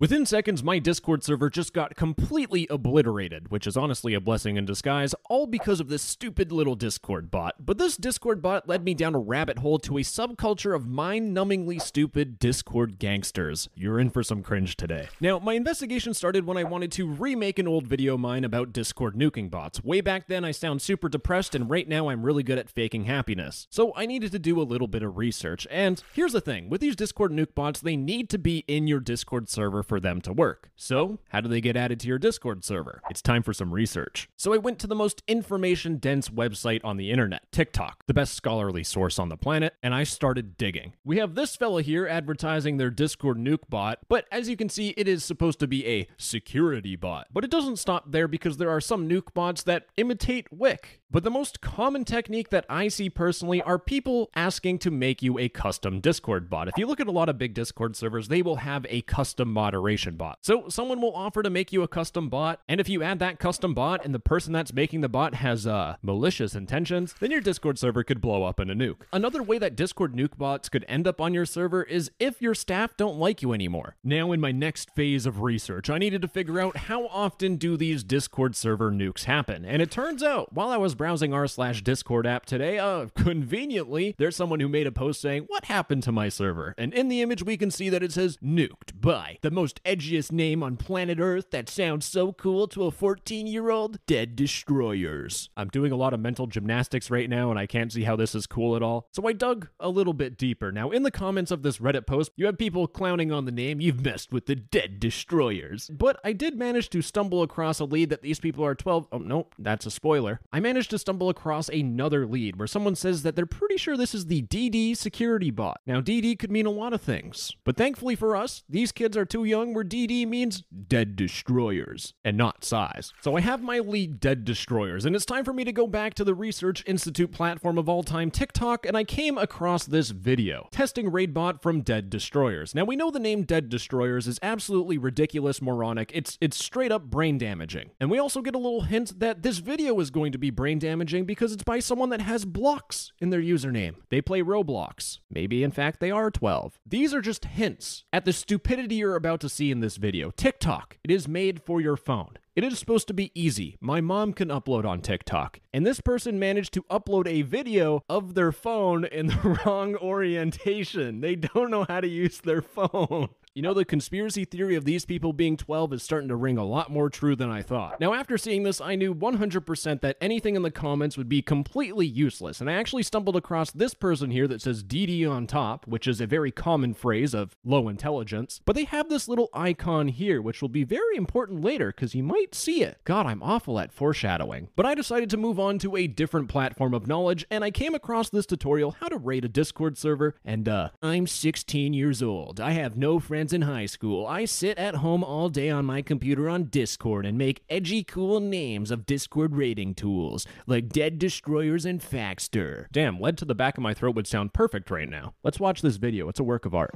Within seconds, my Discord server just got completely obliterated, which is honestly a blessing in disguise, all because of this stupid little Discord bot. But this Discord bot led me down a rabbit hole to a subculture of mind numbingly stupid Discord gangsters. You're in for some cringe today. Now, my investigation started when I wanted to remake an old video of mine about Discord nuking bots. Way back then, I sound super depressed, and right now, I'm really good at faking happiness. So I needed to do a little bit of research. And here's the thing with these Discord nuke bots, they need to be in your Discord server for them to work. So, how do they get added to your Discord server? It's time for some research. So, I went to the most information dense website on the internet, TikTok, the best scholarly source on the planet, and I started digging. We have this fella here advertising their Discord nuke bot, but as you can see, it is supposed to be a security bot. But it doesn't stop there because there are some nuke bots that imitate Wick. But the most common technique that I see personally are people asking to make you a custom Discord bot. If you look at a lot of big Discord servers, they will have a custom bot. So someone will offer to make you a custom bot, and if you add that custom bot and the person that's making the bot has uh, malicious intentions, then your Discord server could blow up in a nuke. Another way that Discord nuke bots could end up on your server is if your staff don't like you anymore. Now, in my next phase of research, I needed to figure out how often do these Discord server nukes happen, and it turns out while I was browsing r slash Discord app today, uh, conveniently, there's someone who made a post saying, What happened to my server? And in the image, we can see that it says nuked by the most edgiest name on planet Earth that sounds so cool to a 14 year old Dead Destroyers. I'm doing a lot of mental gymnastics right now, and I can't see how this is cool at all. So I dug a little bit deeper. Now, in the comments of this Reddit post, you have people clowning on the name, You've messed with the Dead Destroyers. But I did manage to stumble across a lead that these people are 12. Oh, no, that's a spoiler. I managed to stumble across another lead where someone says that they're pretty sure this is the DD security bot. Now, DD could mean a lot of things, but thankfully for us, these kids are too young where DD means dead destroyers and not size. So I have my lead dead destroyers, and it's time for me to go back to the Research Institute platform of all time, TikTok, and I came across this video testing Raidbot from Dead Destroyers. Now we know the name Dead Destroyers is absolutely ridiculous, moronic. It's it's straight up brain damaging, and we also get a little hint that this video is going to be brain damaging because it's by someone that has blocks in their username. They play Roblox. Maybe in fact they are 12. These are just hints at the stupidity you're about to see in this video. TikTok. It is made for your phone. It is supposed to be easy. My mom can upload on TikTok. And this person managed to upload a video of their phone in the wrong orientation. They don't know how to use their phone. You know, the conspiracy theory of these people being 12 is starting to ring a lot more true than I thought. Now, after seeing this, I knew 100% that anything in the comments would be completely useless, and I actually stumbled across this person here that says DD on top, which is a very common phrase of low intelligence, but they have this little icon here, which will be very important later because you might see it. God, I'm awful at foreshadowing. But I decided to move on to a different platform of knowledge, and I came across this tutorial how to raid a Discord server, and uh, I'm 16 years old. I have no friends in high school. I sit at home all day on my computer on Discord and make edgy, cool names of Discord rating tools, like Dead Destroyers and Faxter. Damn, lead to the back of my throat would sound perfect right now. Let's watch this video, it's a work of art.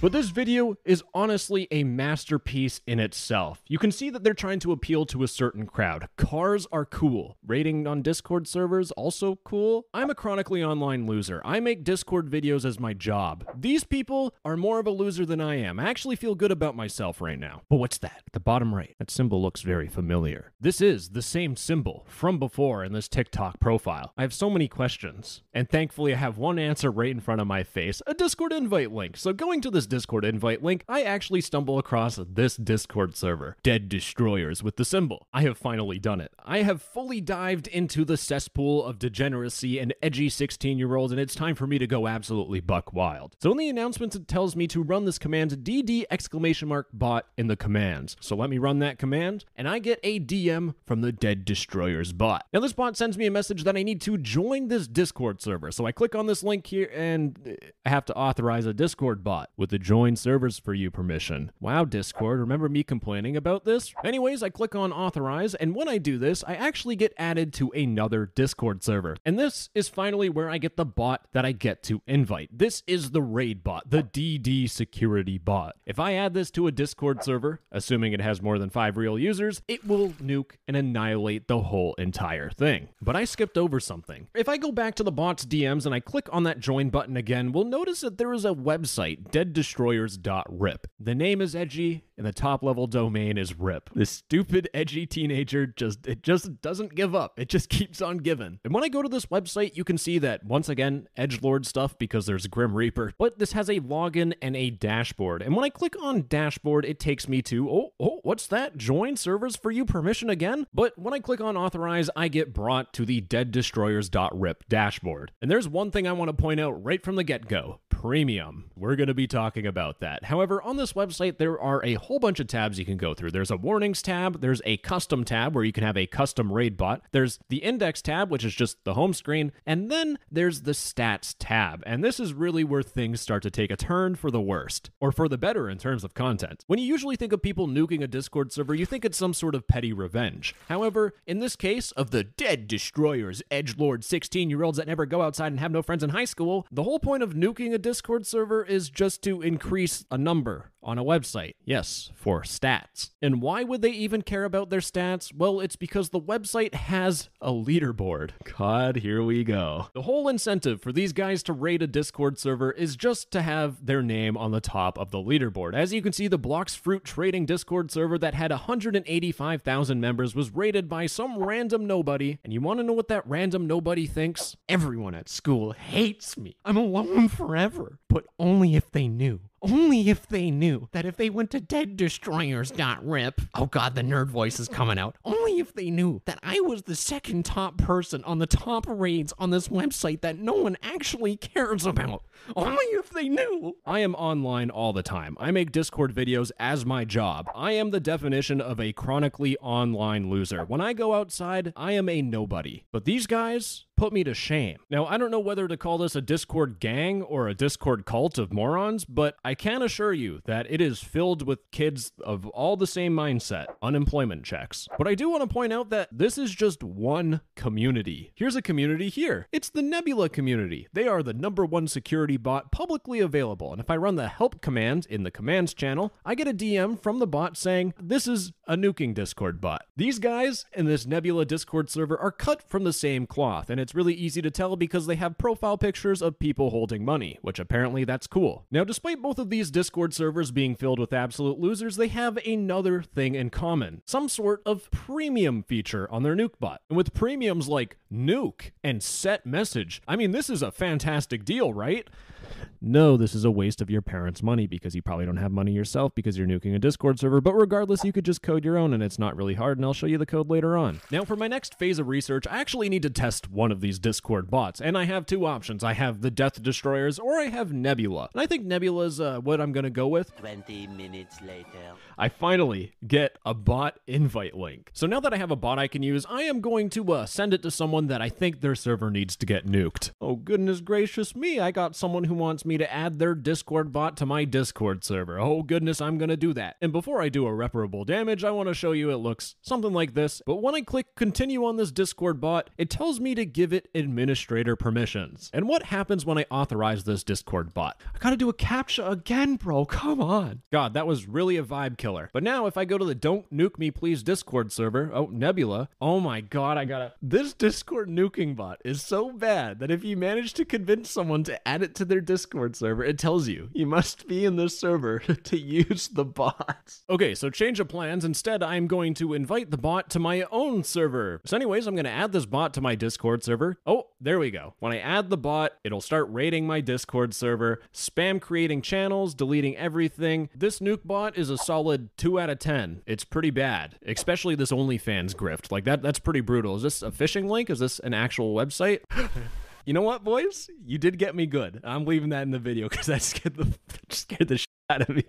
But this video is honestly a masterpiece in itself. You can see that they're trying to appeal to a certain crowd. Cars are cool. Rating on Discord servers also cool. I'm a chronically online loser. I make Discord videos as my job. These people are more of a loser than I am. I actually feel good about myself right now. But what's that? At the bottom right. That symbol looks very familiar. This is the same symbol from before in this TikTok profile. I have so many questions. And thankfully I have one answer right in front of my face, a Discord invite link. So going to this Discord invite link, I actually stumble across this Discord server, Dead Destroyers with the symbol. I have finally done it. I have fully dived into the cesspool of degeneracy and edgy 16 year olds, and it's time for me to go absolutely buck wild. So in the announcements, it tells me to run this command DD exclamation mark bot in the commands. So let me run that command, and I get a DM from the Dead Destroyers bot. Now this bot sends me a message that I need to join this Discord server. So I click on this link here, and I have to authorize a Discord bot with the join servers for you permission. Wow, Discord, remember me complaining about this? Anyways, I click on authorize, and when I do this, I actually get added to another Discord server. And this is finally where I get the bot that I get to invite. This is the raid bot, the DD security bot. If I add this to a Discord server, assuming it has more than five real users, it will nuke and annihilate the whole entire thing. But I skipped over something. If I go back to the bot's DMs and I click on that join button again, we'll notice that there is a website, Dead deaddestroyers.rip. The name is edgy and the top level domain is rip. This stupid edgy teenager just it just doesn't give up. It just keeps on giving. And when I go to this website, you can see that once again edge lord stuff because there's Grim Reaper, but this has a login and a dashboard. And when I click on dashboard, it takes me to oh oh what's that? Join servers for you permission again? But when I click on authorize, I get brought to the deaddestroyers.rip dashboard. And there's one thing I want to point out right from the get-go. Premium. We're going to be talking about that. However, on this website there are a whole bunch of tabs you can go through. There's a warnings tab, there's a custom tab where you can have a custom raid bot, there's the index tab, which is just the home screen, and then there's the stats tab. And this is really where things start to take a turn for the worst, or for the better in terms of content. When you usually think of people nuking a Discord server, you think it's some sort of petty revenge. However, in this case of the dead destroyers, edge lord 16 year olds that never go outside and have no friends in high school, the whole point of nuking a Discord server is just to increase a number on a website. Yes, for stats. And why would they even care about their stats? Well, it's because the website has a leaderboard. God, here we go. The whole incentive for these guys to raid a Discord server is just to have their name on the top of the leaderboard. As you can see, the Blox Fruit Trading Discord server that had 185,000 members was raided by some random nobody. And you want to know what that random nobody thinks? Everyone at school hates me. I'm alone forever. But only if they knew. Only if they knew that if they went to deaddestroyers.rip, oh god, the nerd voice is coming out. Only if they knew that I was the second top person on the top raids on this website that no one actually cares about. Only if they knew. I am online all the time. I make Discord videos as my job. I am the definition of a chronically online loser. When I go outside, I am a nobody. But these guys, put me to shame. Now, I don't know whether to call this a Discord gang or a Discord cult of morons, but I can assure you that it is filled with kids of all the same mindset unemployment checks. But I do want to point out that this is just one community. Here's a community here it's the Nebula community. They are the number one security bot publicly available. And if I run the help command in the commands channel, I get a DM from the bot saying, This is a nuking Discord bot. These guys in this Nebula Discord server are cut from the same cloth, and it's really easy to tell because they have profile pictures of people holding money, which apparently that's cool. Now, despite both of these Discord servers being filled with absolute losers, they have another thing in common some sort of premium feature on their nuke bot. And with premiums like nuke and set message, I mean, this is a fantastic deal, right? No, this is a waste of your parents' money because you probably don't have money yourself because you're nuking a Discord server, but regardless, you could just code your own and it's not really hard, and I'll show you the code later on. Now, for my next phase of research, I actually need to test one of these Discord bots, and I have two options. I have the Death Destroyers or I have Nebula. And I think Nebula's uh, what I'm gonna go with. 20 minutes later. I finally get a bot invite link. So now that I have a bot I can use, I am going to uh, send it to someone that I think their server needs to get nuked. Oh, goodness gracious me, I got someone who wants me to add their Discord bot to my Discord server. Oh, goodness, I'm gonna do that. And before I do irreparable damage, I want to show you it looks something like this. But when I click continue on this Discord bot, it tells me to give it administrator permissions. And what happens when I authorize this Discord bot? I gotta do a CAPTCHA again, bro. Come on. God, that was really a vibe killer. But now if I go to the don't nuke me please Discord server, oh, Nebula, oh my god, I gotta. This Discord nuking bot is so bad that if you manage to convince someone to add it to their Discord server, it tells you you must be in this server to use the bot. Okay, so change of plans. Instead, I'm going to invite the bot to my own server. So, anyways, I'm gonna add this bot to my Discord server. Oh, there we go. When I add the bot, it'll start raiding my Discord server, spam creating channels, deleting everything. This nuke bot is a solid 2 out of 10. It's pretty bad, especially this OnlyFans grift. Like that that's pretty brutal. Is this a phishing link? Is this an actual website? You know what, boys? You did get me good. I'm leaving that in the video because that scared the scared the shit out of me.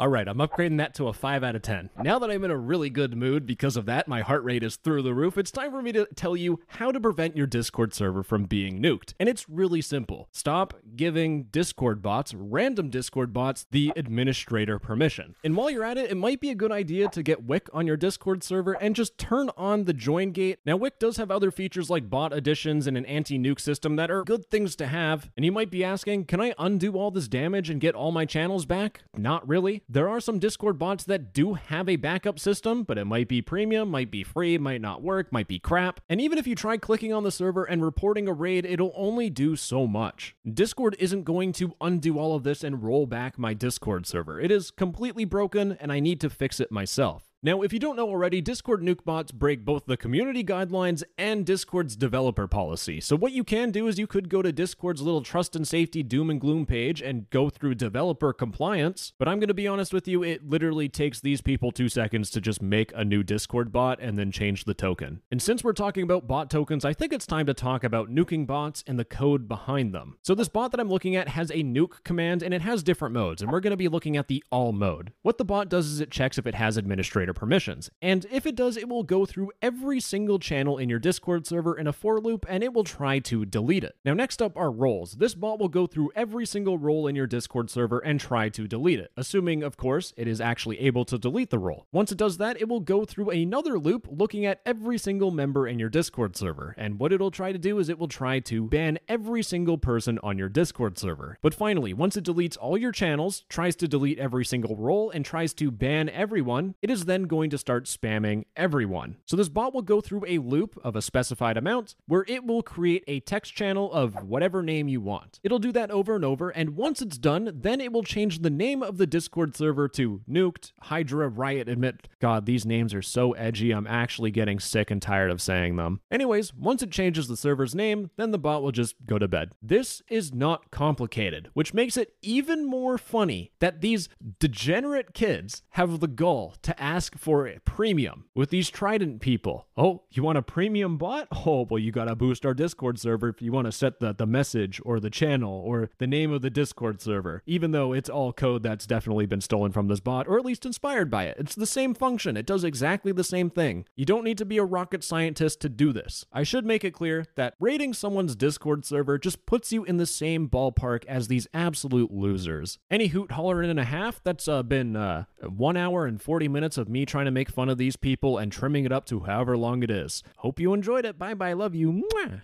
All right, I'm upgrading that to a 5 out of 10. Now that I'm in a really good mood because of that, my heart rate is through the roof, it's time for me to tell you how to prevent your Discord server from being nuked. And it's really simple. Stop giving Discord bots, random Discord bots, the administrator permission. And while you're at it, it might be a good idea to get Wick on your Discord server and just turn on the join gate. Now, Wick does have other features like bot additions and an anti nuke system that are good things to have. And you might be asking, can I undo all this damage and get all my channels back? Not really. There are some Discord bots that do have a backup system, but it might be premium, might be free, might not work, might be crap. And even if you try clicking on the server and reporting a raid, it'll only do so much. Discord isn't going to undo all of this and roll back my Discord server. It is completely broken and I need to fix it myself. Now, if you don't know already, Discord nuke bots break both the community guidelines and Discord's developer policy. So what you can do is you could go to Discord's little trust and safety doom and gloom page and go through developer compliance. But I'm going to be honest with you, it literally takes these people two seconds to just make a new Discord bot and then change the token. And since we're talking about bot tokens, I think it's time to talk about nuking bots and the code behind them. So this bot that I'm looking at has a nuke command and it has different modes, and we're going to be looking at the all mode. What the bot does is it checks if it has administrator permissions. And if it does, it will go through every single channel in your Discord server in a for loop and it will try to delete it. Now, next up are roles. This bot will go through every single role in your Discord server and try to delete it, assuming, of course, it is actually able to delete the role. Once it does that, it will go through another loop looking at every single member in your Discord server. And what it'll try to do is it will try to ban every single person on your Discord server. But finally, once it deletes all your channels, tries to delete every single role, and tries to ban everyone, it is then going to start spamming everyone. So this bot will go through a loop of a specified amount where it will create a text channel of whatever name you want. It'll do that over and over, and once it's done, then it will change the name of the Discord server to Nuked, Hydra, Riot, Admit. God, these names are so edgy, I'm actually getting sick and tired of saying them. Anyways, once it changes the server's name, then the bot will just go to bed. This is not complicated, which makes it even more funny that these degenerate kids have the gall to ask for a premium with these Trident people. Oh, you want a premium bot? Oh, well, you gotta boost our Discord server if you want to set the, the message or the channel or the name of the Discord server, even though it's all code that's definitely been stolen from this bot or at least inspired by it. It's the same function, it does exactly the same thing. You don't need to be a rocket scientist to do this. I should make it clear that raiding someone's Discord server just puts you in the same ballpark as these absolute losers. Any hoot hollering and a half, that's uh, been uh, one hour and 40 minutes of me trying to make fun of these people and trimming it up to however long it is. Hope you enjoyed it. Bye bye. Love you. Mwah.